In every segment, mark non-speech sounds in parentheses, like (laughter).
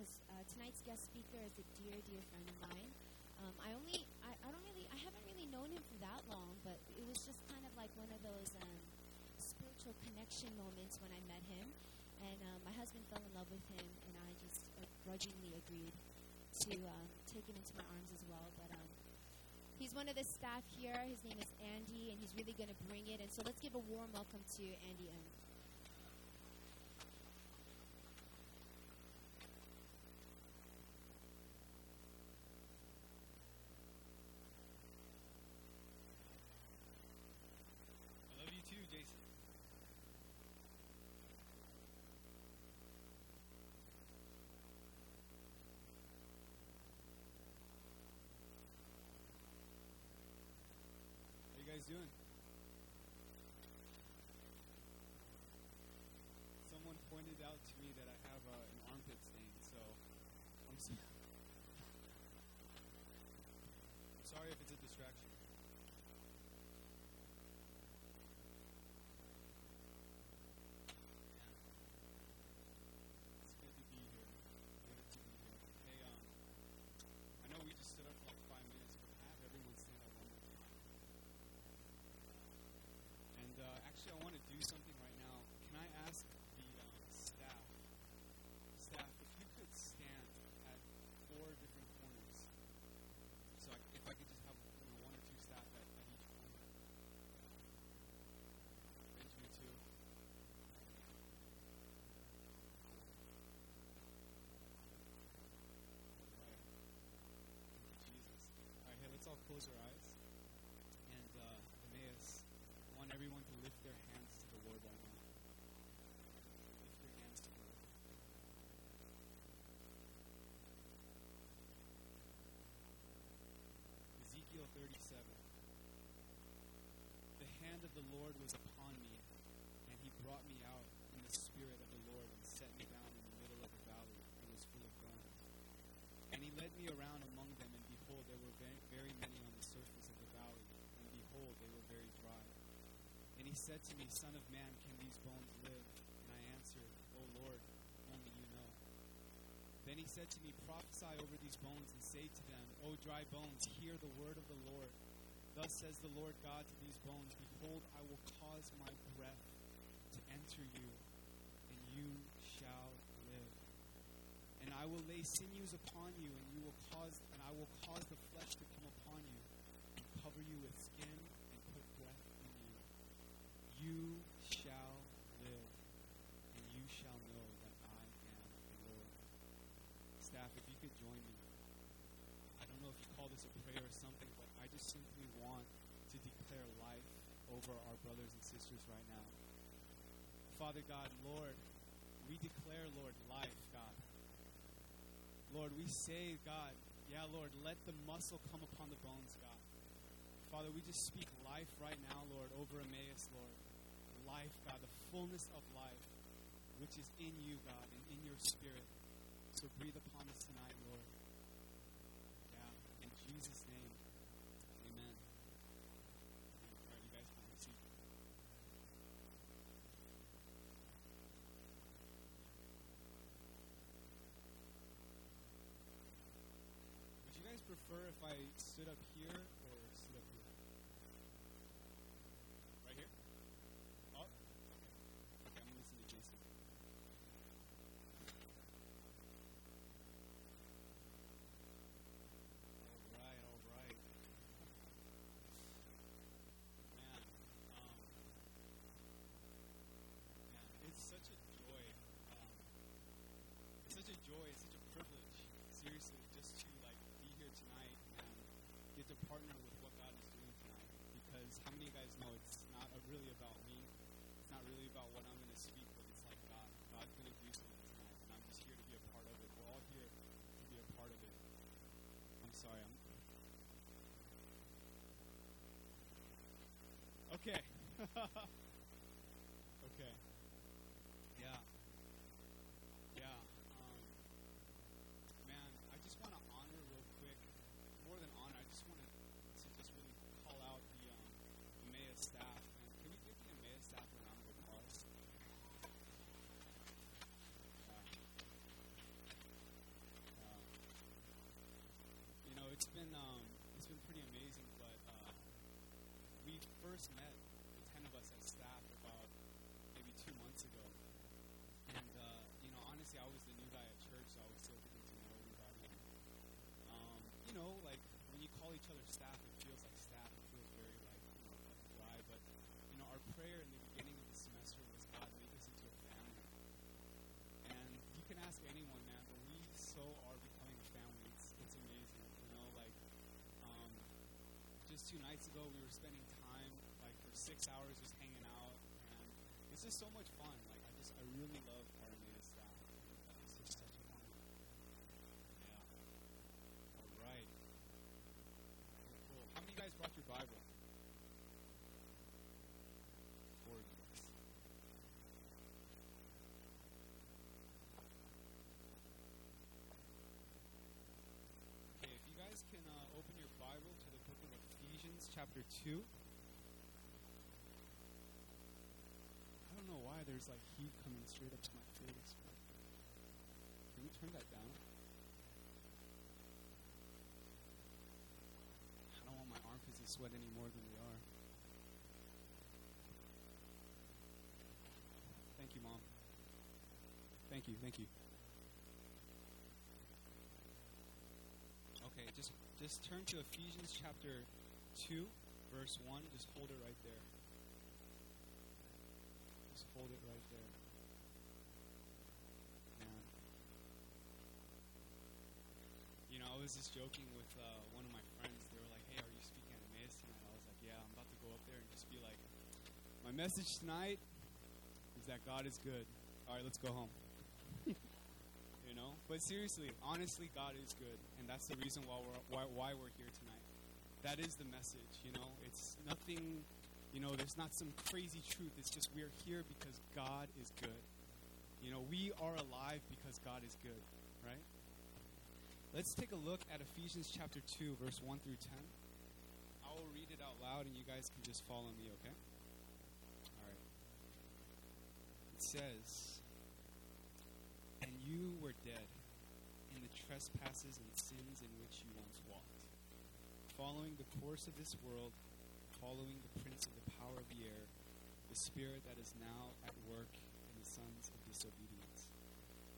because uh, tonight's guest speaker is a dear, dear friend of mine. Um, I only, I, I don't really, I haven't really known him for that long, but it was just kind of like one of those um, spiritual connection moments when I met him. And um, my husband fell in love with him, and I just uh, grudgingly agreed to um, take him into my arms as well. But um, he's one of the staff here. His name is Andy, and he's really going to bring it. And so let's give a warm welcome to Andy M. I love you too, Jason. How you guys doing? Someone pointed out to me that I have uh, an armpit stain, so I'm, so- (laughs) I'm sorry if it's a distraction. It's good to be here. Good to be here. Hey, um, I know we just stood up for like five minutes, but have everyone stand up one more time. And uh, actually, I want to do something right now. Can I ask the um, staff, staff, if you could stand at four different corners? So I, if I could just have you know, one or two staff at, at each corner. Benjamin too. Right. Thank you, Jesus. All right, hey, let's all close our eyes. And uh, Emmaus, I want everyone to lift their hands to the Lord right now. Lift your hands to the Lord. Ezekiel 37. The hand of the Lord was upon me, and he brought me out in the spirit of the Lord and set me down in the middle of the valley that was full of thorns. And he led me around among them, and behold, there were very, very many were very dry. And he said to me, Son of man, can these bones live? And I answered, O Lord, only you know. Then he said to me, Prophesy over these bones and say to them, O dry bones, hear the word of the Lord. Thus says the Lord God to these bones, Behold, I will cause my breath to enter you, and you shall live. And I will lay sinews upon you, and you will cause, and I will cause the flesh to come upon you, and cover you with skin, You shall live, and you shall know that I am the Lord. Staff, if you could join me. I don't know if you call this a prayer or something, but I just simply want to declare life over our brothers and sisters right now. Father God, Lord, we declare, Lord, life, God. Lord, we say, God, yeah, Lord, let the muscle come upon the bones, God. Father, we just speak life right now, Lord, over Emmaus, Lord. Life, God, the fullness of life, which is in you, God, and in your spirit. So breathe upon us tonight, Lord. Yeah, in Jesus' name, amen. All right, you guys can seat. Would you guys prefer if I stood up here or stood up here? Right here? Oh, okay. Okay, I'm gonna listen to Jason. All right, all right. Man, um, man, it's such a joy. Um, it's such a joy. It's such a privilege. Seriously, just to like be here tonight and get to partner with what God is doing tonight. Because how many of you guys know it's not uh, really about me. It's not really about what I'm going to speak, but it's like God. God's going to do something tonight, and I'm just here to be a part of it. We're all here to be a part of it. I'm sorry. I'm okay. (laughs) Yeah. Yeah. Um, man, I just want to honor real quick. More than honor, I just want to, to just really call out the um, Emmaus staff. And can we give the Emmaus staff a round of applause? Yeah. pretty amazing, but uh, we first met, the 10 of us as staff, about maybe two months ago. And, uh, you know, honestly, I was the new guy at church, so I was still getting to know everybody. Um, you know, like, when you call each other staff, it feels like staff. It feels very, like, you know, like dry. But, you know, our prayer in the beginning of the semester was, God, make us into a family. And you can ask anyone, man, but we so are becoming a family. It's, it's amazing. You know, like, um, just two nights ago, we were spending time, six hours just hanging out. And it's just so much fun. Like, I just, I really love our latest staff. It's just such a fun. Yeah. All right. Cool. How many guys brought your Bible? Four. Okay, if you guys can uh, open your Bible to the book of Ephesians, chapter 2. I don't know why there's like heat coming straight up to my face. Can we turn that down? I don't want my armpits to sweat any more than they are. Thank you, Mom. Thank you, thank you. Okay, just just turn to Ephesians chapter 2, verse 1. Just hold it right there. Just hold it right there. Man. You know, I was just joking with uh, one of my friends. They were like, hey, are you speaking at Emmaus tonight? I was like, yeah, I'm about to go up there and just be like, my message tonight is that God is good. All right, let's go home. (laughs) you know, but seriously, honestly, God is good, and that's the reason why we're why, why we're here tonight. That is the message. You know, it's nothing. You know, there's not some crazy truth. It's just we're here because God is good. You know, we are alive because God is good, right? Let's take a look at Ephesians chapter 2, verse 1 through 10. I will read it out loud and you guys can just follow me, okay? All right. It says, And you were dead in the trespasses and sins in which you once walked, following the course of this world, following the prince of the power of the air, the spirit that is now at work in the sons of disobedience,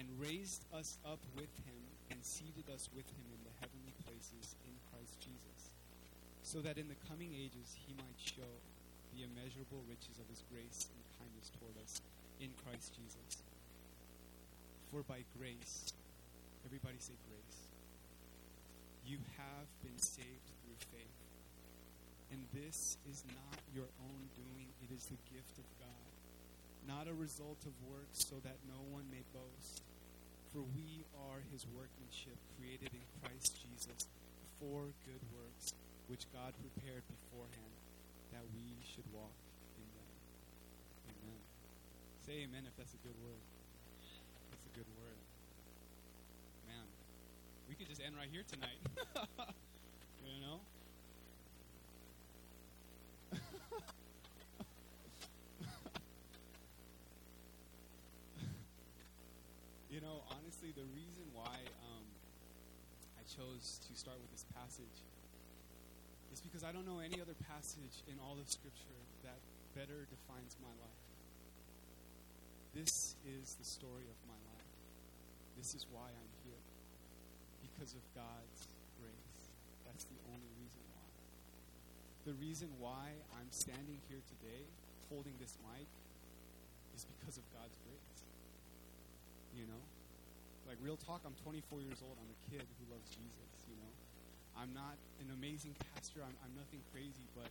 And raised us up with Him and seated us with Him in the heavenly places in Christ Jesus, so that in the coming ages He might show the immeasurable riches of His grace and kindness toward us in Christ Jesus. For by grace, everybody say grace, you have been saved through faith. And this is not your own doing, it is the gift of God, not a result of works, so that no one may boast. For we are his workmanship, created in Christ Jesus for good works, which God prepared beforehand that we should walk in them. Amen. Say amen if that's a good word. That's a good word. Man, we could just end right here tonight. (laughs) you know? you know, honestly, the reason why um, I chose to start with this passage is because I don't know any other passage in all of Scripture that better defines my life. This is the story of my life. This is why I'm here. Because of God's grace. That's the only reason why. The reason why I'm standing here today holding this mic is because of God's grace. You know? Like, real talk, I'm 24 years old. I'm a kid who loves Jesus, you know? I'm not an amazing pastor. I'm, I'm nothing crazy, but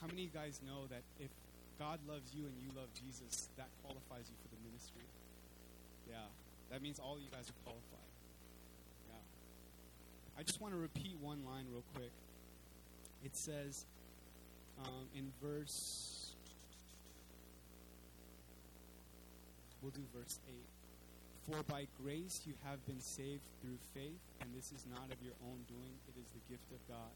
how many of you guys know that if God loves you and you love Jesus, that qualifies you for the ministry? Yeah. That means all you guys are qualified. Yeah. I just want to repeat one line real quick. It says um, in verse, we'll do verse 8. For by grace you have been saved through faith, and this is not of your own doing, it is the gift of God.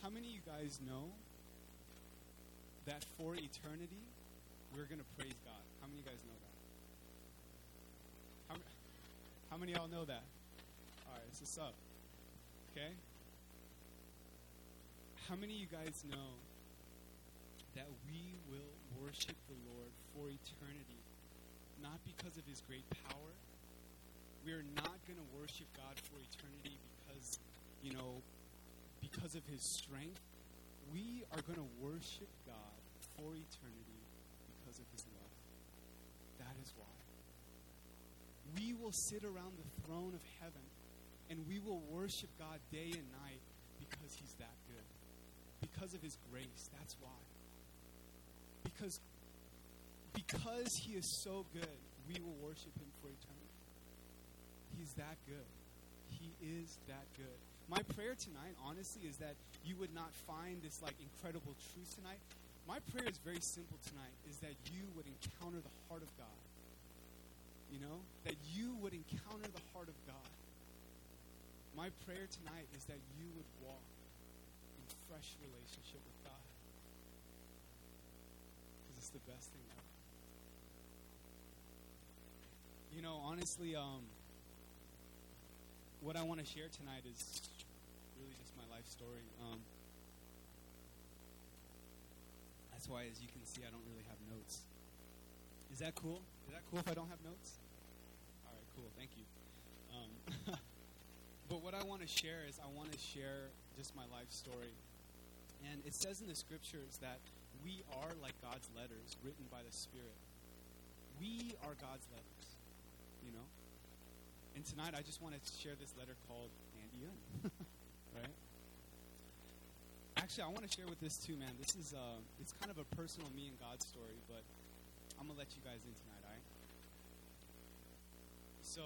How many of you guys know that for eternity we're going to praise God? How many of you guys know that? How, how many of y'all know that? All right, so what's up? Okay? How many of you guys know that we will worship the Lord for eternity? Not because of his great power. We are not going to worship God for eternity because, you know, because of his strength. We are going to worship God for eternity because of his love. That is why. We will sit around the throne of heaven and we will worship God day and night because he's that good. Because of his grace. That's why. Because because he is so good, we will worship him for eternity. He's that good. He is that good. My prayer tonight, honestly, is that you would not find this like incredible truth tonight. My prayer is very simple tonight, is that you would encounter the heart of God. You know? That you would encounter the heart of God. My prayer tonight is that you would walk in fresh relationship with God. Because it's the best thing ever. You know, honestly, um, what I want to share tonight is really just my life story. Um, that's why, as you can see, I don't really have notes. Is that cool? Is that cool if I don't have notes? All right, cool. Thank you. Um, (laughs) but what I want to share is I want to share just my life story. And it says in the scriptures that we are like God's letters written by the Spirit. We are God's letters, you know? And tonight I just want to share this letter called Andy Yun. (laughs) right? Actually, I want to share with this too, man. This is uh, it's kind of a personal me and God story, but I'm gonna let you guys in tonight, all right? So,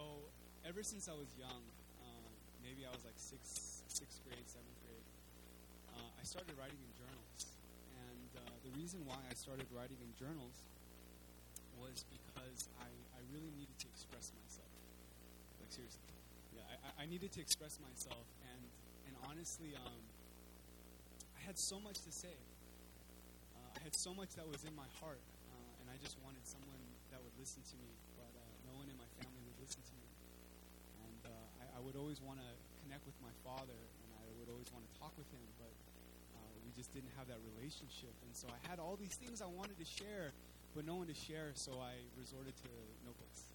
ever since I was young, uh, maybe I was like sixth, sixth grade, seventh grade, uh, I started writing in journals. And uh, the reason why I started writing in journals was because I really needed to express myself. Like seriously, yeah, I, I needed to express myself, and and honestly, um, I had so much to say. Uh, I had so much that was in my heart, uh, and I just wanted someone that would listen to me. But uh, no one in my family would listen to me, and uh, I, I would always want to connect with my father, and I would always want to talk with him, but uh, we just didn't have that relationship. And so I had all these things I wanted to share, but no one to share. So I resorted to notebooks,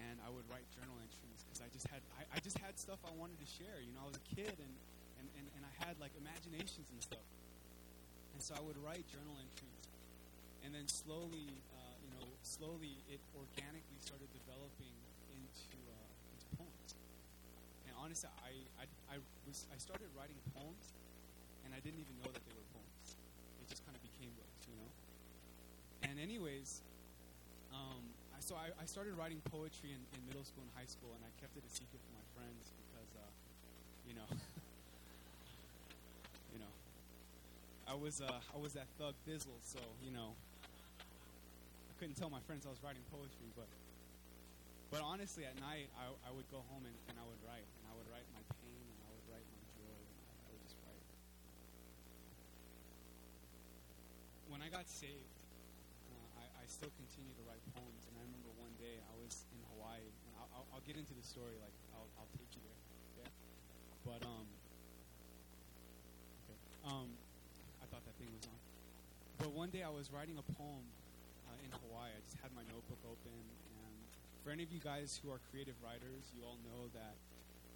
and I would write journal entries because I just had I, I just had stuff I wanted to share. You know, I was a kid, and and, and, and I had like imaginations and stuff. And so I would write journal entries, and then slowly, uh, you know, slowly it organically started developing into uh, into poems. And honestly, I, I, I was I started writing poems, and I didn't even know that they were poems. It just kind of became those, you know. And anyways, um, I, so I, I started writing poetry in, in middle school and high school, and I kept it a secret from my friends because, uh, you know, (laughs) you know, I was uh, I was that thug Bizzle, so you know, I couldn't tell my friends I was writing poetry, but but honestly, at night I, I would go home and, and I would write, and I would write my pain, and I would write my joy, and I, would just write. When I got saved, still continue to write poems, and I remember one day I was in Hawaii, and I'll, I'll, I'll get into the story, like I'll, I'll take you there? But um, okay, um, I thought that thing was on. But one day I was writing a poem uh, in Hawaii. I just had my notebook open, and for any of you guys who are creative writers, you all know that,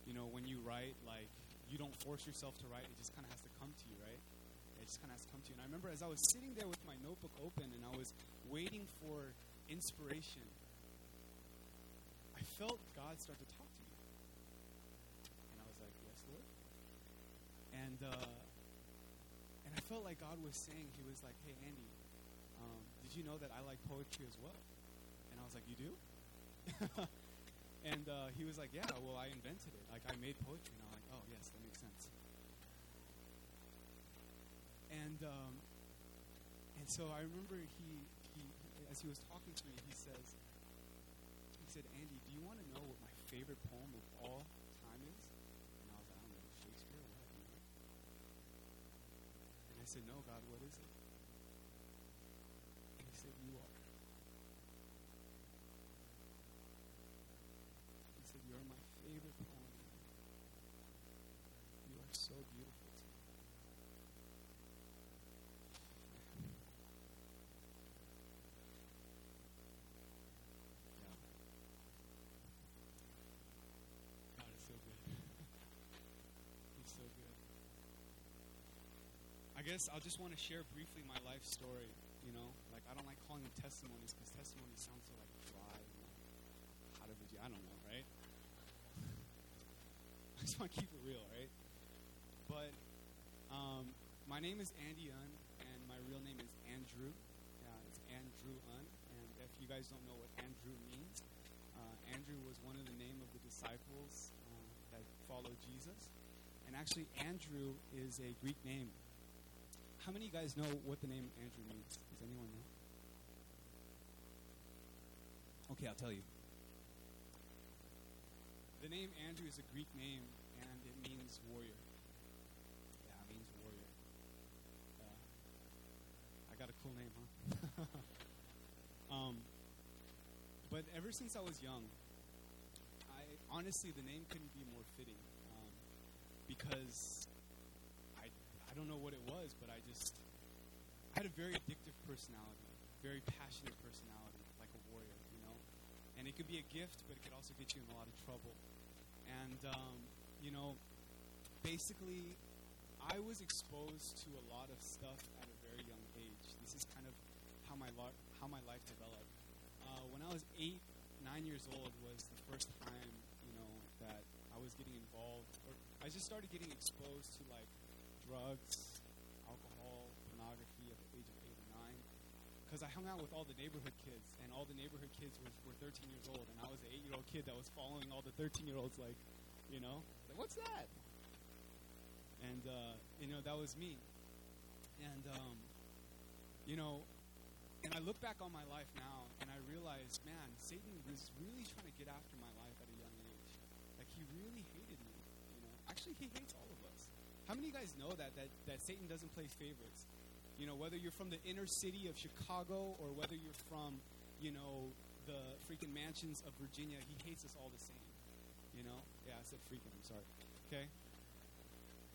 you know, when you write, like, you don't force yourself to write. It just kind of has to come to you, right? It just kind of has to come to you. And I remember as I was sitting there with my notebook open and I was waiting for inspiration, I felt God start to talk to me. And I was like, yes, Lord. And, uh, and I felt like God was saying, He was like, hey, Andy, um, did you know that I like poetry as well? And I was like, you do? (laughs) And uh, he was like, yeah, well, I invented it. Like, I made poetry. And I'm like, oh, yes, that makes sense. And um, and so I remember he, he, as he was talking to me, he says, he said, Andy, do you want to know what my favorite poem of all time is? And I was like, I don't know, Shakespeare, what? And I said, no, God, what is it? And he said, you are. He said, you're my favorite poem. You are so beautiful to me. Yeah. God is so good. He's so good. I guess I'll just want to share briefly my life story. You know, like I don't like calling them testimonies because testimonies sound so like dry. And, like, how did you? I don't know, right? (laughs) I just want to keep it real, right? But um, my name is Andy Un, and my real name is Andrew. It's Andrew Un. And if you guys don't know what Andrew means, uh, Andrew was one of the name of the disciples uh, that followed Jesus. And actually, Andrew is a Greek name. How many of you guys know what the name Andrew means? Does anyone know? Okay, I'll tell you. The name Andrew is a Greek name, and it means warrior. Yeah, it means warrior. I got a cool name, huh? (laughs) um, but ever since I was young, I honestly the name couldn't be more fitting um, because I don't know what it was, but I just I had a very addictive personality, very passionate personality, like a warrior, you know. And it could be a gift, but it could also get you in a lot of trouble. And um, you know, basically, I was exposed to a lot of stuff at a very young age. This is kind of how my lo- how my life developed. Uh, when I was eight, nine years old was the first time you know that I was getting involved, or I just started getting exposed to like drugs, alcohol, pornography at the age of eight or nine. Because I hung out with all the neighborhood kids, and all the neighborhood kids were, were 13 years old, and I was an eight-year-old kid that was following all the 13-year-olds, like, you know, like, what's that? And uh, you know, that was me. And um, you know, and I look back on my life now, and I realize, man, Satan was really trying to get after my life at a young age. Like he really hated me. You know, actually, he hates all of us. How many of you guys know that that that Satan doesn't play favorites? You know, whether you're from the inner city of Chicago or whether you're from, you know, the freaking mansions of Virginia, he hates us all the same. You know? Yeah, I said freaking. I'm sorry. Okay.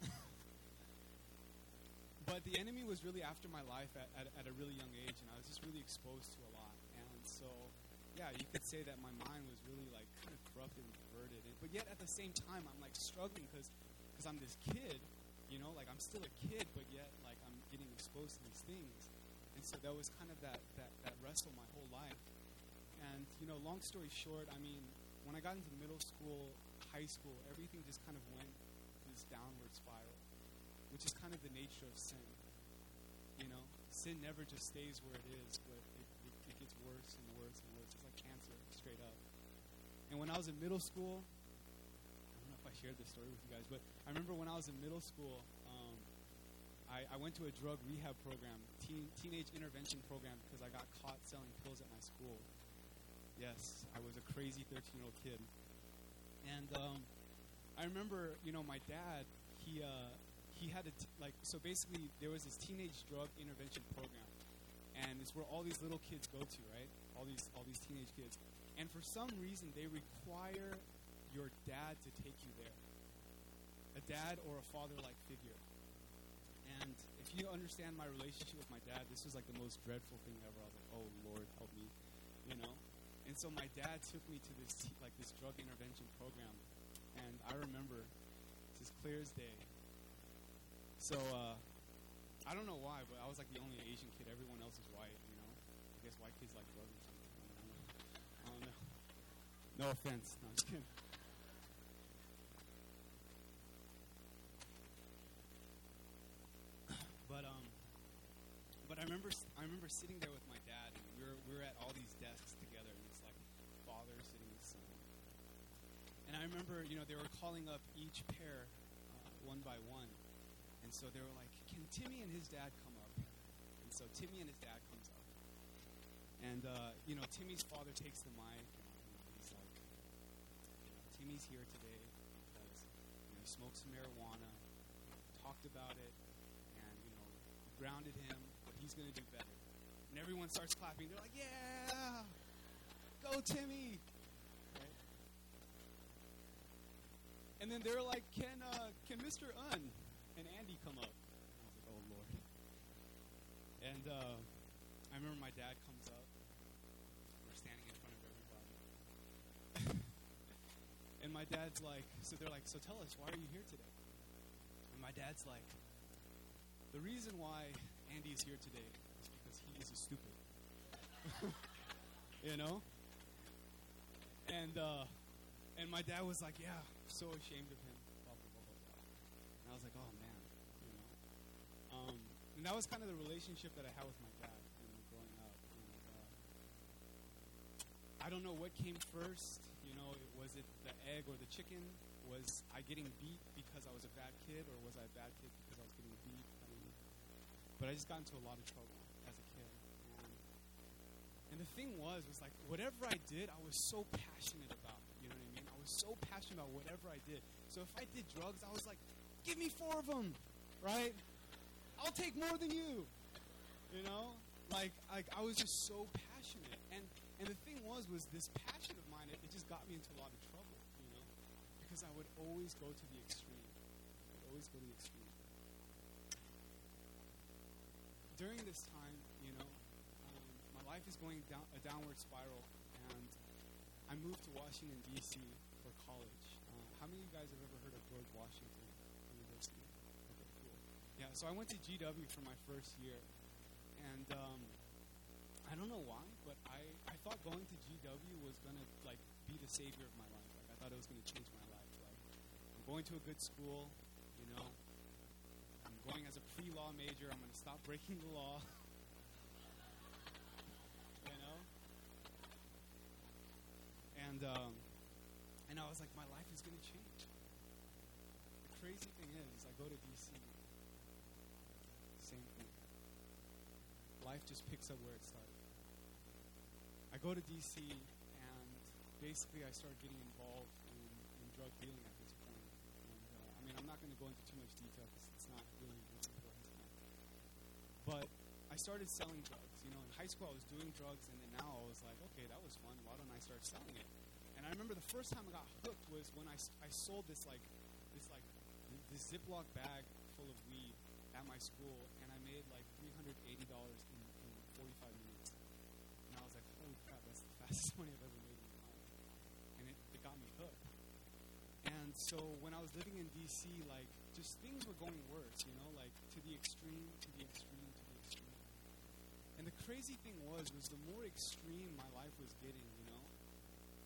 (laughs) but the enemy was really after my life at, at, at, a really young age, and I was just really exposed to a lot. And so, yeah, you could say that my mind was really like kind of corrupted and perverted. But yet at the same time, I'm like struggling because I'm this kid, you know, like I'm still a kid, but yet like I'm getting exposed to these things. And so that was kind of that that that wrestle my whole life. And you know, long story short, I mean, when I got into middle school, high school, everything just kind of went this downward spiral, which is kind of the nature of sin. You know, sin never just stays where it is, but it, it, it gets worse and worse and worse. It's like cancer, straight up. And when I was in middle school, I shared this story with you guys, but I remember when I was in middle school, um, I, I went to a drug rehab program, teen, teenage intervention program, because I got caught selling pills at my school. Yes, I was a crazy 13 year old kid. And um, I remember, you know, my dad, he, uh, he had a, t- like, so basically there was this teenage drug intervention program. And it's where all these little kids go to, right? All these, all these teenage kids. And for some reason, they require your dad to take you there a dad or a father like figure. And if you understand my relationship with my dad, this was like the most dreadful thing ever. I was like, oh, Lord, help me, you know? And so my dad took me to this like this drug intervention program, and I remember it's as clear as day. So uh, I don't know why, but I was like the only Asian kid. Everyone else is white, you know. I guess white kids like drugs or something. I don't know. I don't know. No offense. No, I'm just kidding. But um, but I remember I remember sitting there with my dad, and we were we were at all these desks together, and it's like father sitting with son, And I remember, you know, they were calling up each pair uh, one by one. And so they were like, can Timmy and his dad come up? And so Timmy and his dad comes up. And, uh, you know, Timmy's father takes the mic. And he's like, Timmy's here today because you know, he smoked some marijuana, talked about it, and, you know, grounded him, he's going to do better. And everyone starts clapping. They're like, yeah, go Timmy. Right? And then they're like, can, uh, can Mr. Un and Andy come up? And I was like, oh, Lord. And uh, I remember my dad comes up. We're standing in front of everybody. (laughs) and my dad's like, so they're like, so tell us, why are you here today? And my dad's like, the reason why Andy is here today is because he is a stupid. (laughs) you know? And uh, and my dad was like, yeah, so ashamed of him. Blah, blah, blah. And I was like, oh man, you know. Um, and that was kind of the relationship that I had with my dad you know, growing up. And, uh, I don't know what came first. You know, was it the egg or the chicken? Was I getting beat because I was a bad kid, or was I a bad kid because I was getting beat? But I just got into a lot of trouble as a kid. And, and the thing was, was like whatever I did, I was so passionate about. You know what I mean? I was so passionate about whatever I did. So if I did drugs, I was like, give me four of them, right? I'll take more than you. You know, like like I was just so passionate, and and the thing was was this passion of mine. It, it just got me into a lot of trouble. You know, because I would always go to the extreme. I would always go to the extreme. During this time, you know, um, my life is going down a downward spiral, and I moved to Washington D.C. for college. Uh, how many of you guys have ever heard of George Washington University? Okay, cool. Yeah, so I went to GW for my first year, and um, I don't know why, but I, I thought going to GW was gonna like be the savior of my life. Like I thought it was gonna change my life. Like I'm going to a good school, you know. Going as a pre-law major. I'm gonna stop breaking the law. you know. And um, and I was like, my life is gonna change. The crazy thing is, is I go to DC. Same thing. Life just picks up where it started. I go to DC, and basically I start getting involved in, in drug dealing at this point. And, uh, I mean, I'm not going to go into too much detail because it's not really what's important. But I started selling drugs. You know, in high school I was doing drugs, and then now I was like, okay, that was fun. Why don't I start selling it? And I remember the first time I got hooked was when I, I sold this like this like this Ziploc bag full of weed at my school, and I made like three hundred eighty dollars in, in forty five minutes. And I was like, holy crap, that's the fastest (laughs) money I've ever made in my life. And it, it got me hooked. And so when I was living in DC, like just things were going worse, you know, like to the extreme, to the extreme, to the extreme. And the crazy thing was, was the more extreme my life was getting, you know,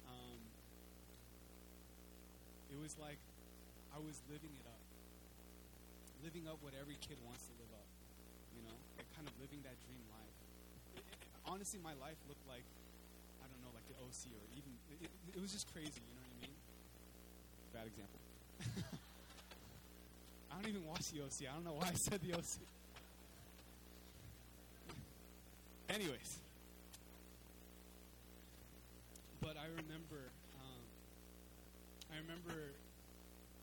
um, it was like I was living it up. Living up what every kid wants to live up. You know? Like kind of living that dream life. It, it, honestly, my life looked like, I don't know, like the OC or even, it, it, it was just crazy, you know what I mean? Bad example. (laughs) I don't even watch the OC. I don't know why I said the OC. Anyways. But I remember, um, I remember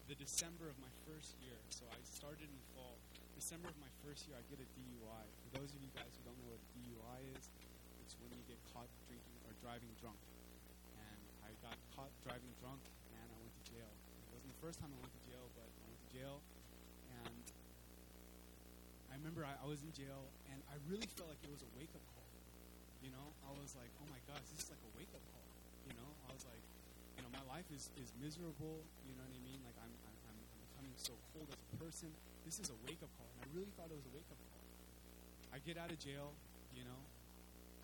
the December of my first year. So I started in fall. December of my first year, I get a DUI. For those of you guys who don't know what a DUI is, it's when you get caught drinking or driving drunk. And I got caught driving drunk, and I went to jail. It wasn't first time I went to jail, but I went to jail, and I remember I, I was in jail, and I really felt like it was a wake up call. You know, I was like, oh my gosh, this is like a wake up call. You know, I was like, you know, my life is, is miserable. You know what I mean? Like I'm, I'm, I'm becoming so cold as a person. This is a wake up call, and I really thought it was a wake up call. I get out of jail, you know,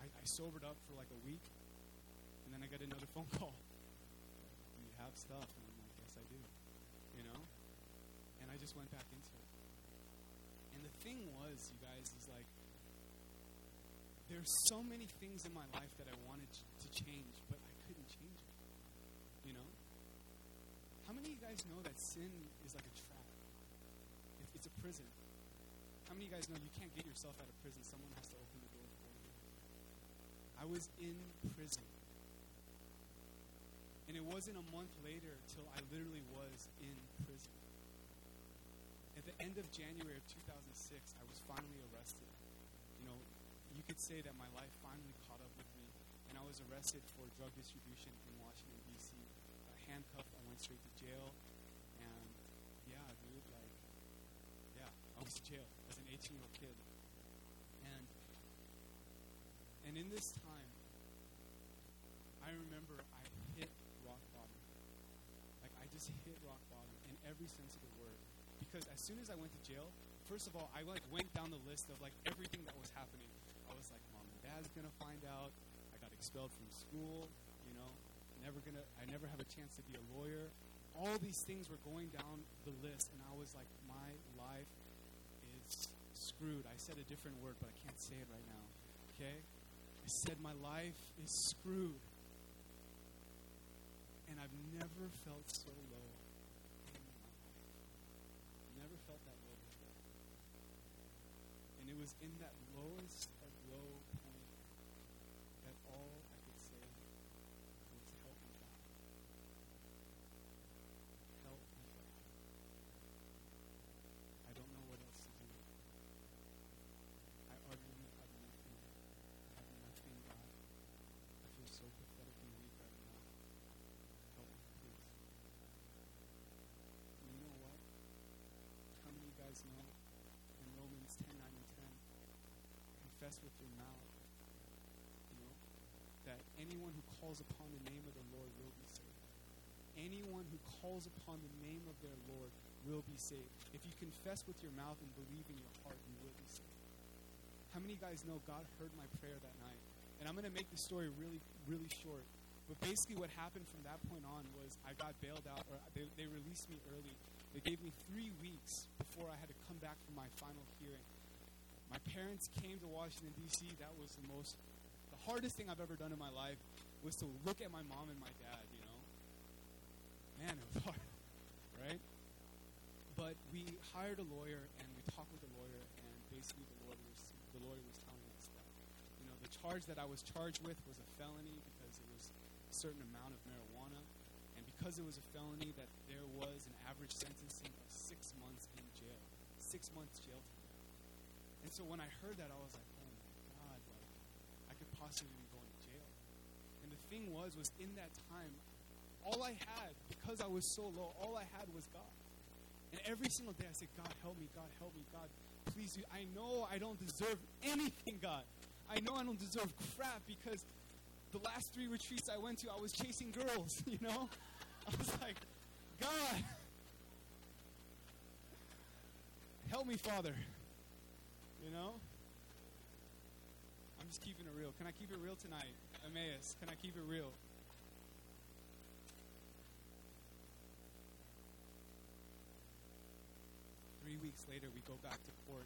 I, I sobered up for like a week, and then I get another (laughs) phone call. You have stuff? And I'm like, yes, I do. You know, and I just went back into it. And the thing was, you guys, is like there's so many things in my life that I wanted to change, but I couldn't change it. You know? How many of you guys know that sin is like a trap? It's a prison. How many of you guys know you can't get yourself out of prison? Someone has to open the door for you. I was in prison. And it wasn't a month later till I literally was in prison. The end of January of 2006, I was finally arrested. You know, you could say that my life finally caught up with me, and I was arrested for drug distribution in Washington, D.C. Uh, handcuffed, I went straight to jail, and yeah, dude, like, yeah, I was in jail as an 18 year old kid. And, and in this time, I remember I hit rock bottom. Like, I just hit rock bottom in every sense of the word. Because as soon as I went to jail, first of all, I like went down the list of like everything that was happening. I was like, mom and dad's gonna find out. I got expelled from school. You know, never gonna. I never have a chance to be a lawyer. All these things were going down the list, and I was like, my life is screwed. I said a different word, but I can't say it right now. Okay? I said my life is screwed. And I've never felt so low in my life. Never felt that low before. And it was in that lowest of low point that all I could say was help me God. Help me God. I don't know what else to do. I utterly have nothing. I have nothing, God. I feel so pathetic and weak right now. Help me, please. And you know what? How many of you guys know in Romans 10, 9, and 10, confess with your mouth, you know, that anyone who calls upon the name of the Lord will be saved. Anyone who calls upon the name of their Lord will be saved. If you confess with your mouth and believe in your heart, you will be saved. How many guys know God heard my prayer that night? And I'm going to make the story really, really short. But basically, what happened from that point on was I got bailed out, or they, they released me early. They gave me three weeks before I had to come back for my final hearing. My parents came to Washington, D.C. That was the most, the hardest thing I've ever done in my life was to look at my mom and my dad, you know? Man, it was hard, (laughs) right? But we hired a lawyer and we talked with the lawyer, and basically the lawyer was, the lawyer was telling us that, you know, the charge that I was charged with was a felony because it was a certain amount of marijuana, and because it was a felony, that there was an average sentencing of six months in jail, six months jail time. And so when I heard that, I was like, oh my God, like, I could possibly be going to jail. And the thing was, was in that time, all I had, because I was so low, all I had was God. And every single day I said, God, help me, God, help me, God, please. I know I don't deserve anything, God. I know I don't deserve crap because the last three retreats I went to, I was chasing girls, (laughs) you know? I was like, God, help me, Father. You know? I'm just keeping it real. Can I keep it real tonight? Emmaus, can I keep it real? Three weeks later, we go back to court.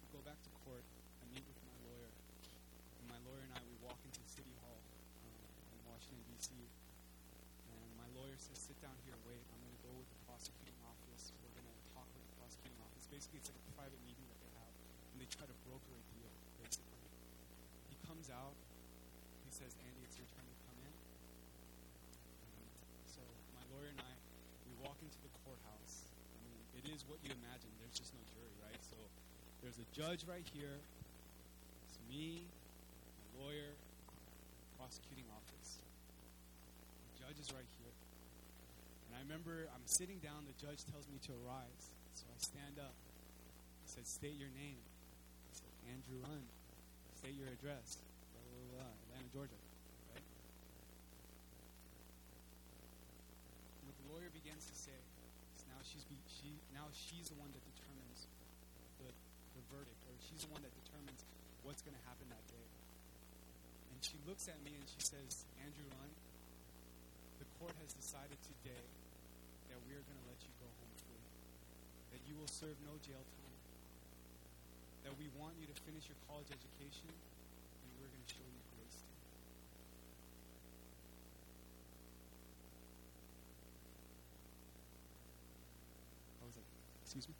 We go back to court. I meet with my lawyer. And my lawyer and I, we walk into City Hall um, in Washington, D.C. And my lawyer says, sit down here, wait. I'm going to go with the prosecuting office. We're going to prosecuting office. Basically, it's like a private meeting that they have. And they try to broker a deal, basically. He comes out. He says, Andy, it's your turn to come in. And so my lawyer and I, we walk into the courthouse. I mean, it is what you imagine. There's just no jury, right? So there's a judge right here. It's me, the lawyer, prosecuting office. The judge is right here. And I remember I'm sitting down. The judge tells me to arise. So I stand up. He said, state your name. I said, Andrew Lund. State your address. Blah, blah, blah. Atlanta, Georgia. Right? What the lawyer begins to say is now she's be, she now she's the one that determines the the verdict, or she's the one that determines what's going to happen that day. And she looks at me and she says, Andrew Lund, the court has decided today that we are going to let you go home that you will serve no jail time, that we want you to finish your college education, and we're going to show you grace to you. I was like, excuse me?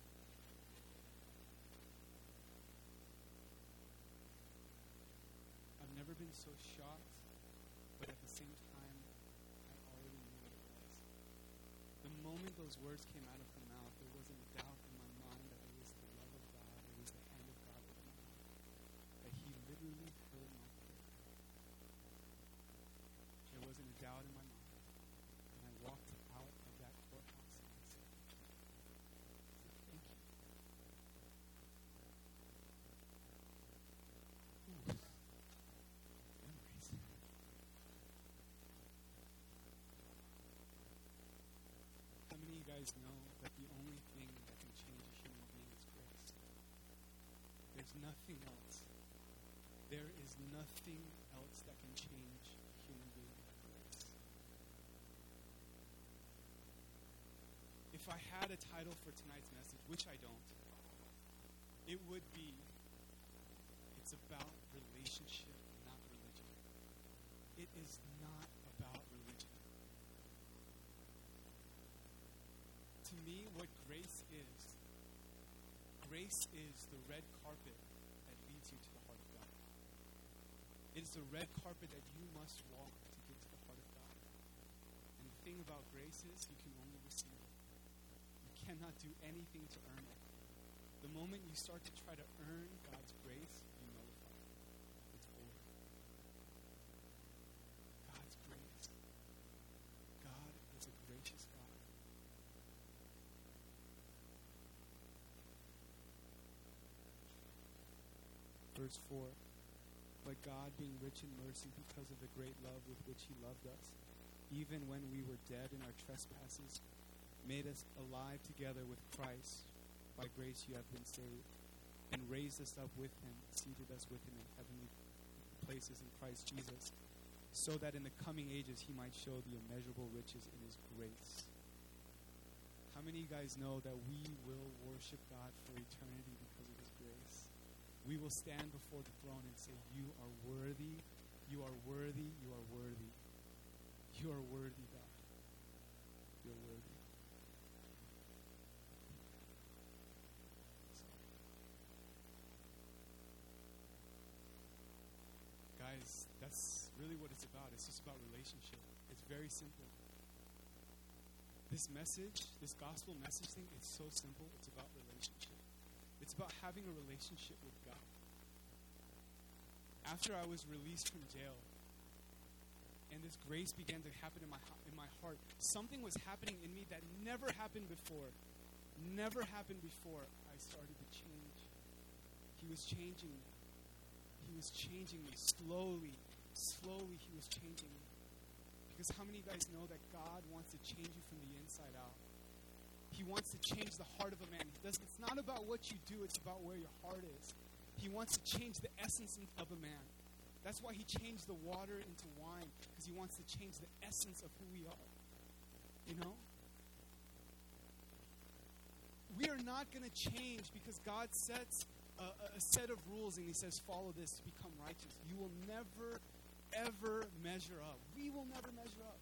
I've never been so shocked, but at the same time, I already knew what it was. The moment those words came out of her guys know that the only thing that can change a human being is grace? There's nothing else. There is nothing else that can change a human being but grace. If I had a title for tonight's message, which I don't, it would be It's about relationship, not religion. It is not about religion. To me, what grace is, grace is the red carpet that leads you to the heart of God. It is the red carpet that you must walk to get to the heart of God. And the thing about grace is you can only receive it. You cannot do anything to earn it. The moment you start to try to earn God's grace, you it. It's over. God's grace. God is a gracious God. Verse 4 But God, being rich in mercy because of the great love with which He loved us, even when we were dead in our trespasses, made us alive together with Christ. By grace you have been saved, and raised us up with Him, seated us with Him in heavenly places in Christ Jesus, so that in the coming ages He might show the immeasurable riches in His grace. How many of you guys know that we will worship God for eternity because of His grace? We will stand before the throne and say, You are worthy, you are worthy, you are worthy. You are worthy, God. You're worthy. Guys, that's really what it's about. It's just about relationship. It's very simple. This message, this gospel message thing, it's so simple. It's about relationship. It's about having a relationship with God. After I was released from jail, and this grace began to happen in my in my heart, something was happening in me that never happened before. Never happened before. I started to change. He was changing me. He was changing me slowly. Slowly, he was changing me. Because how many of you guys know that God wants to change you from the inside out? He wants to change the heart of a man. It's not about what you do, it's about where your heart is. He wants to change the essence of a man. That's why he changed the water into wine, because he wants to change the essence of who we are. You know? We are not going to change because God sets a, a set of rules and he says, follow this to become righteous. You will never, ever measure up. We will never measure up.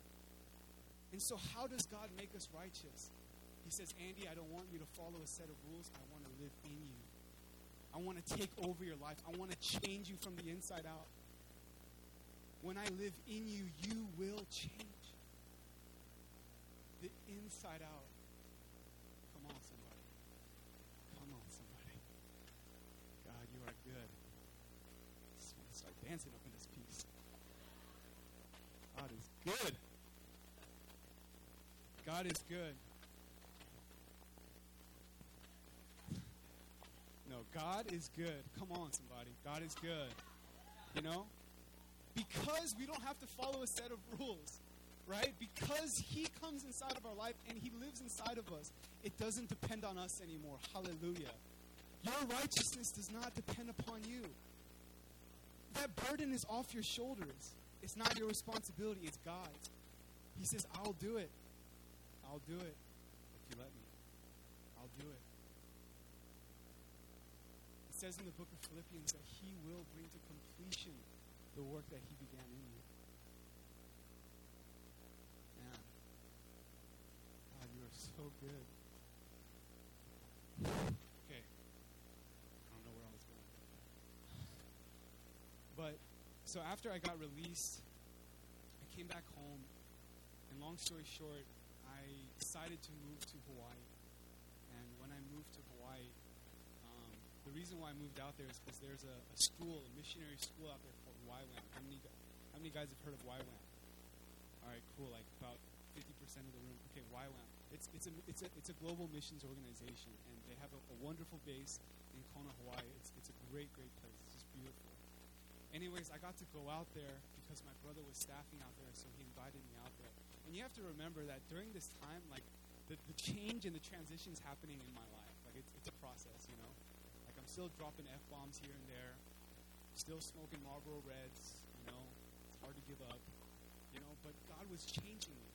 And so, how does God make us righteous? He says, Andy, I don't want you to follow a set of rules. I want to live in you. I want to take over your life. I want to change you from the inside out. When I live in you, you will change. The inside out. Come on, somebody. Come on, somebody. God, you are good. I just want to start dancing up in this piece. God is good. God is good. God is good. Come on, somebody. God is good. You know? Because we don't have to follow a set of rules, right? Because He comes inside of our life and He lives inside of us, it doesn't depend on us anymore. Hallelujah. Your righteousness does not depend upon you. That burden is off your shoulders. It's not your responsibility, it's God's. He says, I'll do it. I'll do it if you let me. I'll do it. Says in the book of Philippians that He will bring to completion the work that He began in you. Man, God, you are so good. Okay. I don't know where I was going. But so after I got released, I came back home, and long story short, I decided to move to Hawaii. And when I moved to Hawaii, the reason why I moved out there is because there's a, a school, a missionary school out there called YWAM. How many, how many guys have heard of YWAM? All right, cool. Like about 50% of the room. Okay, YWAM. It's, it's, a, it's, a, it's a global missions organization, and they have a, a wonderful base in Kona, Hawaii. It's, it's a great, great place. It's just beautiful. Anyways, I got to go out there because my brother was staffing out there, so he invited me out there. And you have to remember that during this time, like, the, the change and the transitions happening in my life. Like, it's, it's a process, you know? Still dropping F bombs here and there, still smoking Marlboro Reds, you know? It's hard to give up, you know? But God was changing me.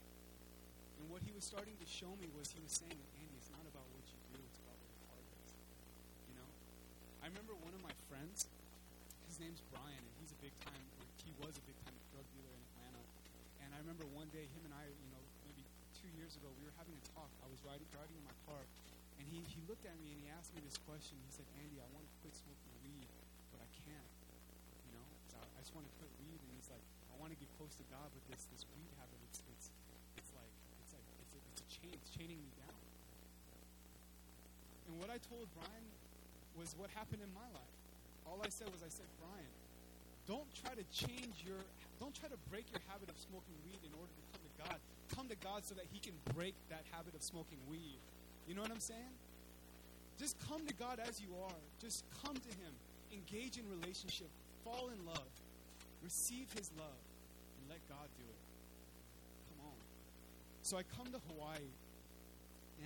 And what he was starting to show me was he was saying, Andy, it's not about what you do, it's about where your heart is. You know? I remember one of my friends, his name's Brian, and he's a big time, he was a big time drug dealer in Atlanta. And I remember one day, him and I, you know, maybe two years ago, we were having a talk. I was riding, driving in my car, and he, he looked at me and he asked me this question. He said, Andy, I want to quit smoking weed, but I can't. You know, 'cause I, I just want to quit weed. And he's like, I want to get close to God, but this, this weed habit, it's, it's, it's like, it's like, it's a, it's a chain, it's chaining me down. And what I told Brian was what happened in my life. All I said was, I said, Brian, don't try to change your, don't try to break your habit of smoking weed in order to come to God. Come to God so that He can break that habit of smoking weed. You know what I'm saying? Just come to God as you are. Just come to Him. Engage in relationship. Fall in love. Receive His love. And let God do it. Come on. So I come to Hawaii.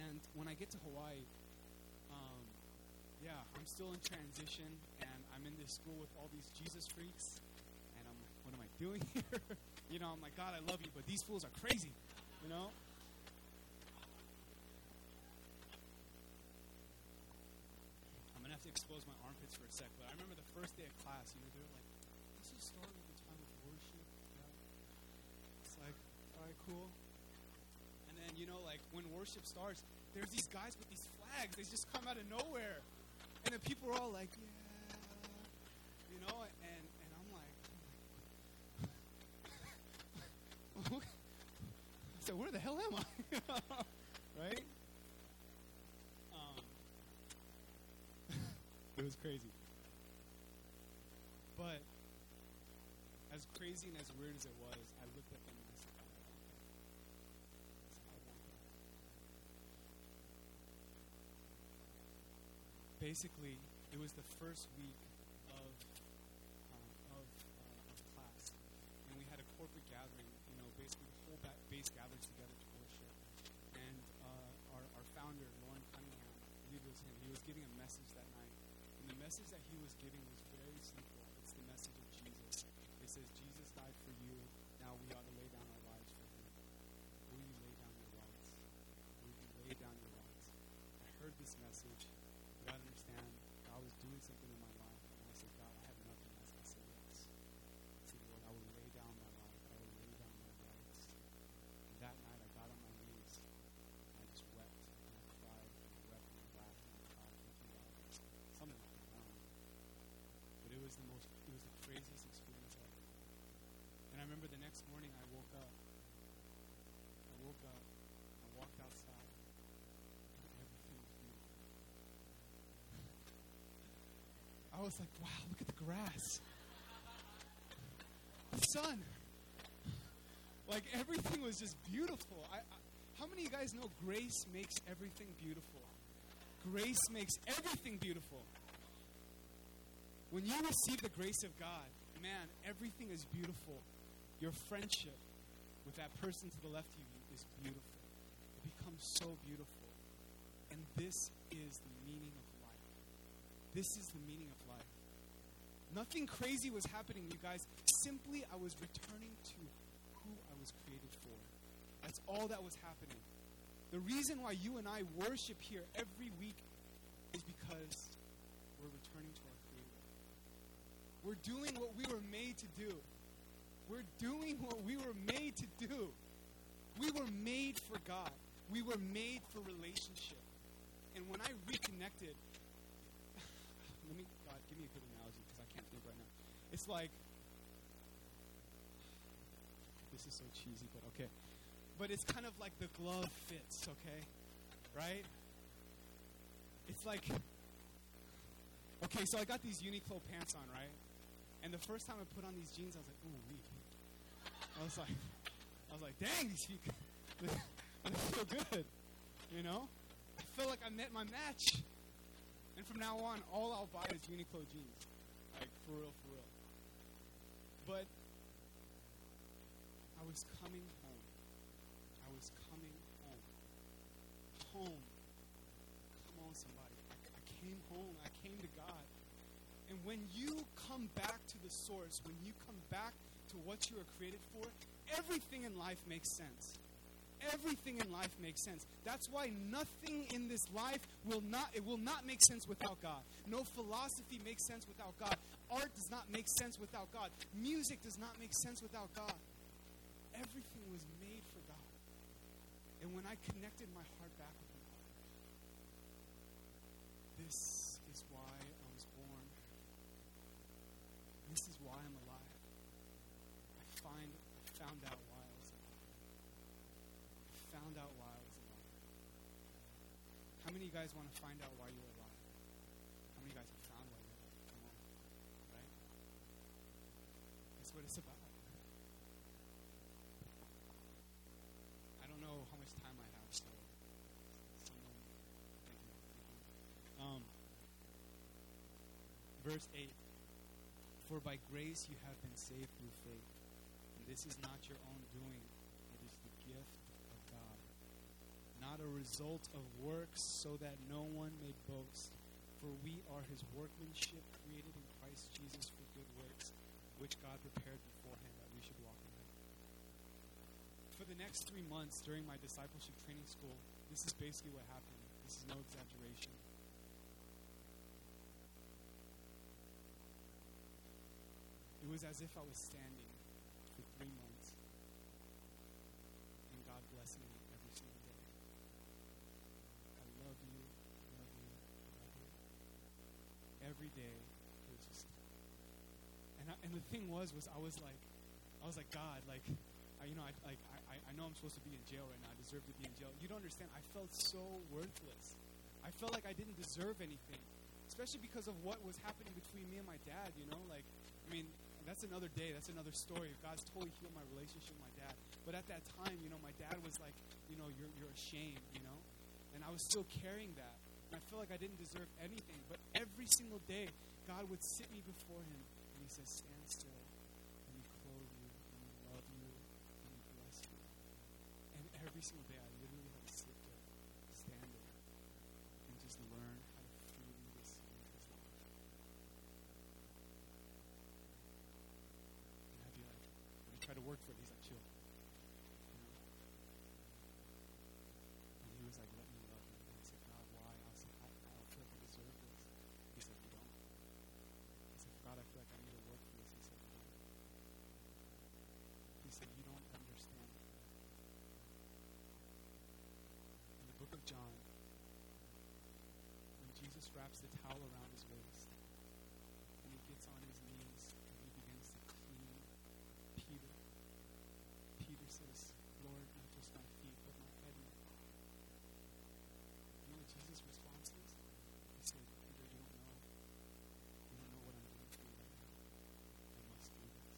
And when I get to Hawaii, um, yeah, I'm still in transition, and I'm in this school with all these Jesus freaks, and I'm like, what am I doing (laughs) here? you know, I'm like, God, I love you, but these fools are crazy, you know? I'm gonna have to expose my armpits for a sec, but I remember the first day of class, you know, they were like, this is starting the time of worship. Yeah. It's like, all right, cool. And then, you know, like when worship starts, there's these guys with these flags. They just come out of nowhere. And the people are all like, yeah. You know, and, and I'm like (laughs) so where the hell am I? (laughs) right? Um, it was crazy. But as crazy and as weird as it was, I looked at them and I said, I want that. I said, I want that. Basically, it was the first week of um, of, uh, of class, and we had a corporate gathering. You know, basically the whole ba- base gathered together to worship. And uh, our our founder, Loren Cunningham, I believe it was him. He was giving a message that night, the message that he was giving was very simple. It's the message of Jesus. It says, Jesus died for you. Now we ought to lay down our lives for him. Will you lay down your lives? Will you lay down your lives? I heard this message. Gotta understand, God was doing something in my life. And I said, God, I have nothing else. I said, yes. I said, Lord, I will lay down my life. I will lay down my rights. And that night I got on my knees. And I just wept. And I cried. And I wept and I laughed and I cried thinking about this. Something like that. I don't know. But it was the most, it was the craziest experience ever. And I remember the next morning I woke up. I woke up. I walked outside. Everything was beautiful. I was like, wow, look at the grass. The sun. Like everything was just beautiful. I, I, how many of you guys know grace makes everything beautiful? Grace makes everything beautiful. When you receive the grace of God, man, everything is beautiful. Your friendship with that person to the left of you is beautiful. It becomes so beautiful. And this is the meaning of life. This is the meaning of life. Nothing crazy was happening, you guys. Simply, I was returning to who I was created for. That's all that was happening. The reason why you and I worship here every week is because we're returning to our Creator. We're doing what we were made to do. We're doing what we were made to do. We were made for God. We were made for relationship. And when I reconnected, (sighs) let me, God, give me a good analogy because I can't think right now. It's like (sighs) this is so cheesy, but okay. But it's kind of like the glove fits, okay? Right? It's like, okay, so I got these Uniqlo pants on, right? And the first time I put on these jeans, I was like, ooh, wee. I was like, I was like, dang, these feet, feel good, you know? I feel like I met my match. And from now on, all I'll buy is Uniqlo jeans. Like, for real, for real. But I was coming home. I was coming home. Home. Come on, somebody. I, I came home. I came to God. And when you come back to the source, when you come back to what you were created for, everything in life makes sense. Everything in life makes sense. That's why nothing in this life will not it will not make sense without God. No philosophy makes sense without God. Art does not make sense without God. Music does not make sense without God. Everything was made for God. And when I connected my heart back with God, this is why I was born. This is why I'm alive. I find I found out why I was alive. I found out why I was alive. How many of you guys want to find out why you're alive? How many of you guys have found why you're alive? Come on. Right? That's what it's about. I don't know how much time I have, so. Um verse eight. For by grace you have been saved through faith. And this is not your own doing, it is the gift of God. Not a result of works, so that no one may boast. For we are his workmanship, created in Christ Jesus for good works, which God prepared beforehand that we should walk in them. For the next three months during my discipleship training school, this is basically what happened. This is no exaggeration. It was as if I was standing for three months and God blessing me every single day. I love you, love you, love you. Every day, it was just. And, I, and the thing was, was I was like, I was like, God, like, I, you know, I, like, I, I know I'm supposed to be in jail right now. I deserve to be in jail. You don't understand. I felt so worthless. I felt like I didn't deserve anything, especially because of what was happening between me and my dad. You know, like, I mean, that's another day. That's another story. God's totally healed my relationship with my dad. But at that time, you know, my dad was like, you know, you're, you're ashamed, you know? And I was still carrying that. And I feel like I didn't deserve anything. But every single day, God would sit me before him and he says, stand still. And he clothe you, and he love you, and he bless you. And every single day, I literally had to sit there, stand there, and just learn how to freely receive his love. And I'd be like, when I try to work for it, he's like, chill. You know? And he was like, let me love you. And I said, God, why? I was like, I, I don't feel like I deserve this. He said, you don't. I said, God, I feel like I need to work for this. He said, you don't. He said, you don't understand. In the book of John, when Jesus wraps the towel around his waist, and he gets on his knees and he begins to clean Peter. Peter says, Lord, not just my feet, but my head. and my heart." You know what Jesus' response is? He said, Peter, you don't know. You don't know what I'm doing for you right now. I must do this.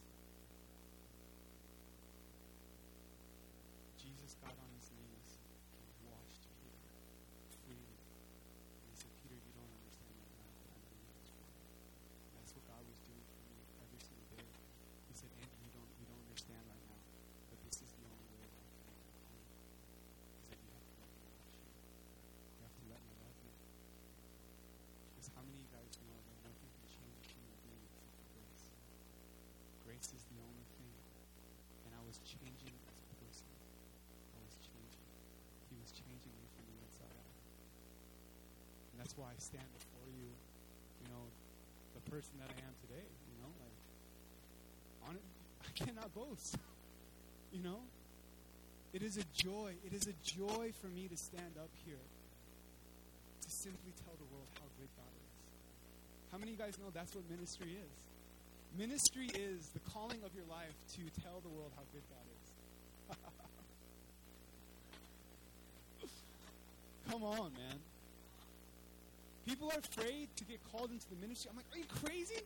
Jesus got on his knees and washed Peter freely. And he said, Peter, you don't understand right now what I'm doing this for you. And that's what God was doing for me every single day. He said, Andrew, you don't, you don't understand right now, but this is the only way that I can make you clean. He said, you have to let me wash you. You have to let me love you. Because how many of you guys know that nothing can change a human being except for grace? Grace is the only thing. And I was changing as a person. I was changing. He was changing me from the inside out. And that's why I stand before you, you know, the person that I am today, you know, like on it, (laughs) I cannot boast. (laughs) You know? It is a joy. It is a joy for me to stand up here to simply tell the world how great God is. How many of you guys know that's what ministry is? Ministry is the calling of your life to tell the world how good God is. (laughs) Come on, man. People are afraid to get called into the ministry. I'm like, are you crazy?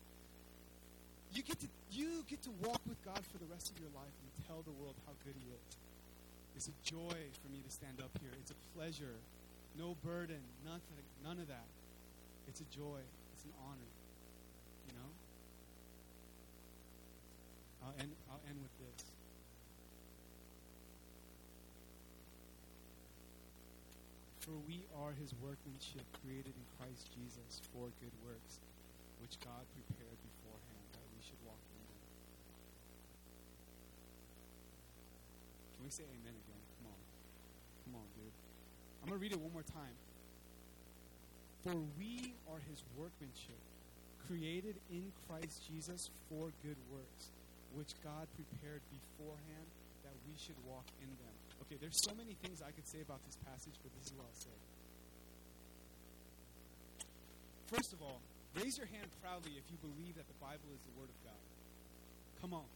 You get to you get to walk with God for the rest of your life and tell the world how good He is. It's a joy for me to stand up here. It's a pleasure. No burden. Nothing. None of that. It's a joy. It's an honor. You know. I'll end, I'll end with this. For we are his workmanship, created in Christ Jesus for good works, which God prepared beforehand that we should walk in them. Can we say amen again? Come on. Come on, dude. I'm going to read it one more time. For we are his workmanship, created in Christ Jesus for good works, which God prepared beforehand that we should walk in them. Okay, there's so many things I could say about this passage, but this is what I'll say. First of all, raise your hand proudly if you believe that the Bible is the Word of God. Come on.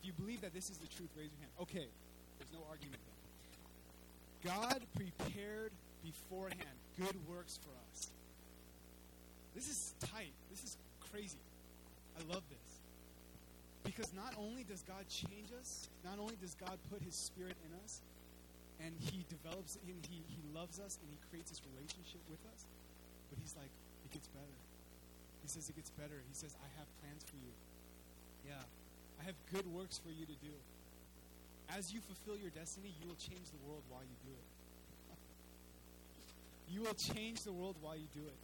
If you believe that this is the truth, raise your hand. Okay, there's no argument there. God prepared beforehand good works for us. This is tight. This is crazy. I love this. Because not only does God change us, not only does God put His Spirit in us, and He develops, and He, he loves us, and He creates this relationship with us, but He's like, it gets better. He says it gets better. He says, I have plans for you. Yeah. I have good works for you to do. As you fulfill your destiny, you will change the world while you do it. (laughs) you will change the world while you do it.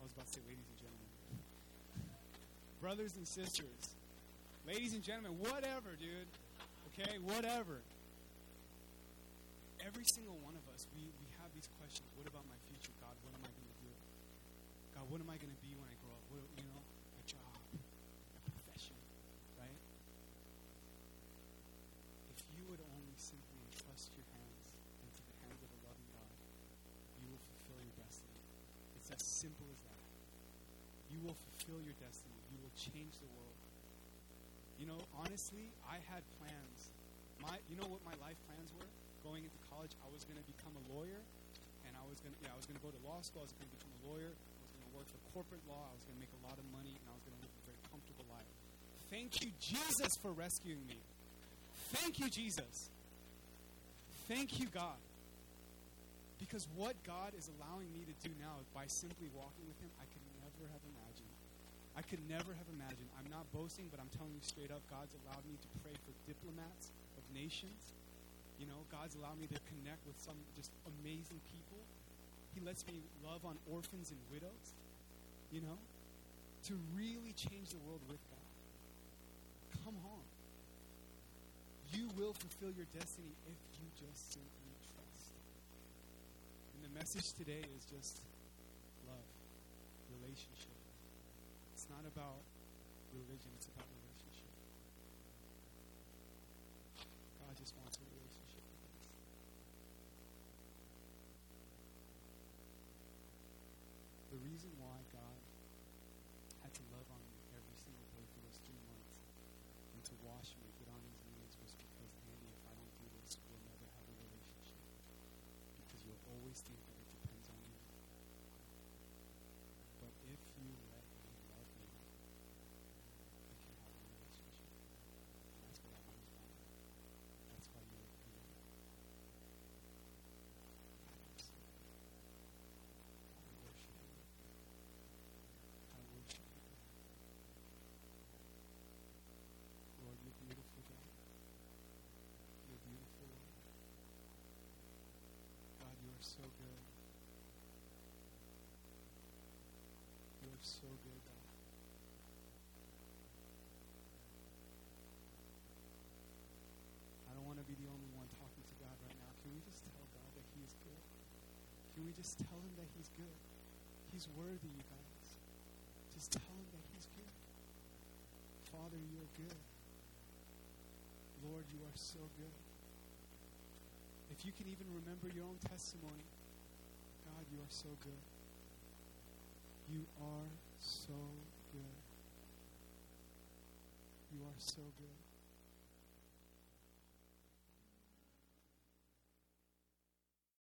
I was about to say, ladies and gentlemen, brothers and sisters, ladies and gentlemen, whatever, dude. Okay, whatever. Every single one of us, we, we have these questions. What about my future, God? What am I going to do? God, what am I going to be when I grow up? What, you know, a job, a profession, right? If you would only simply entrust your hands into the hands of a loving God, you will fulfill your destiny. It's as simple as that. You will fulfill your destiny. You will change the world. You know, honestly, I had plans. My, you know what my life plans were? Going into college, I was going to become a lawyer, and I was going to, yeah, I was going to go to law school. I was going to become a lawyer. I was going to work for corporate law. I was going to make a lot of money, and I was going to live a very comfortable life. Thank you, Jesus, for rescuing me. Thank you, Jesus. Thank you, God. Because what God is allowing me to do now by simply walking with Him, I could never have imagined. I could never have imagined. I'm not boasting, but I'm telling you straight up, God's allowed me to pray for diplomats of nations. You know, God's allowed me to connect with some just amazing people. He lets me love on orphans and widows, you know, to really change the world with God. Come on. You will fulfill your destiny if you just simply trust. And the message today is just relationship. It's not about religion, it's about relationship. God just wants a relationship with us. The reason why God had to love on me every single day for those three months and to wash me, get on his knees, was because, Andy, if I don't do this, we'll never have a relationship. Because you'll always think that it depends on you. But if you let me love you, we can have a relationship. And that's what I was about. That's why you were here. I worship you. I worship you. I worship you. Lord, you're beautiful, God. You're beautiful, Lord. God, you are so good. You are so good, God. I don't want to be the only one talking to God right now. Can we just tell God that He is good? Can we just tell Him that He's good? He's worthy, you guys. Just tell Him that He's good. Father, you are good. Lord, you are so good. If you can even remember your own testimony, God, you are so good. You are so good. You are so good.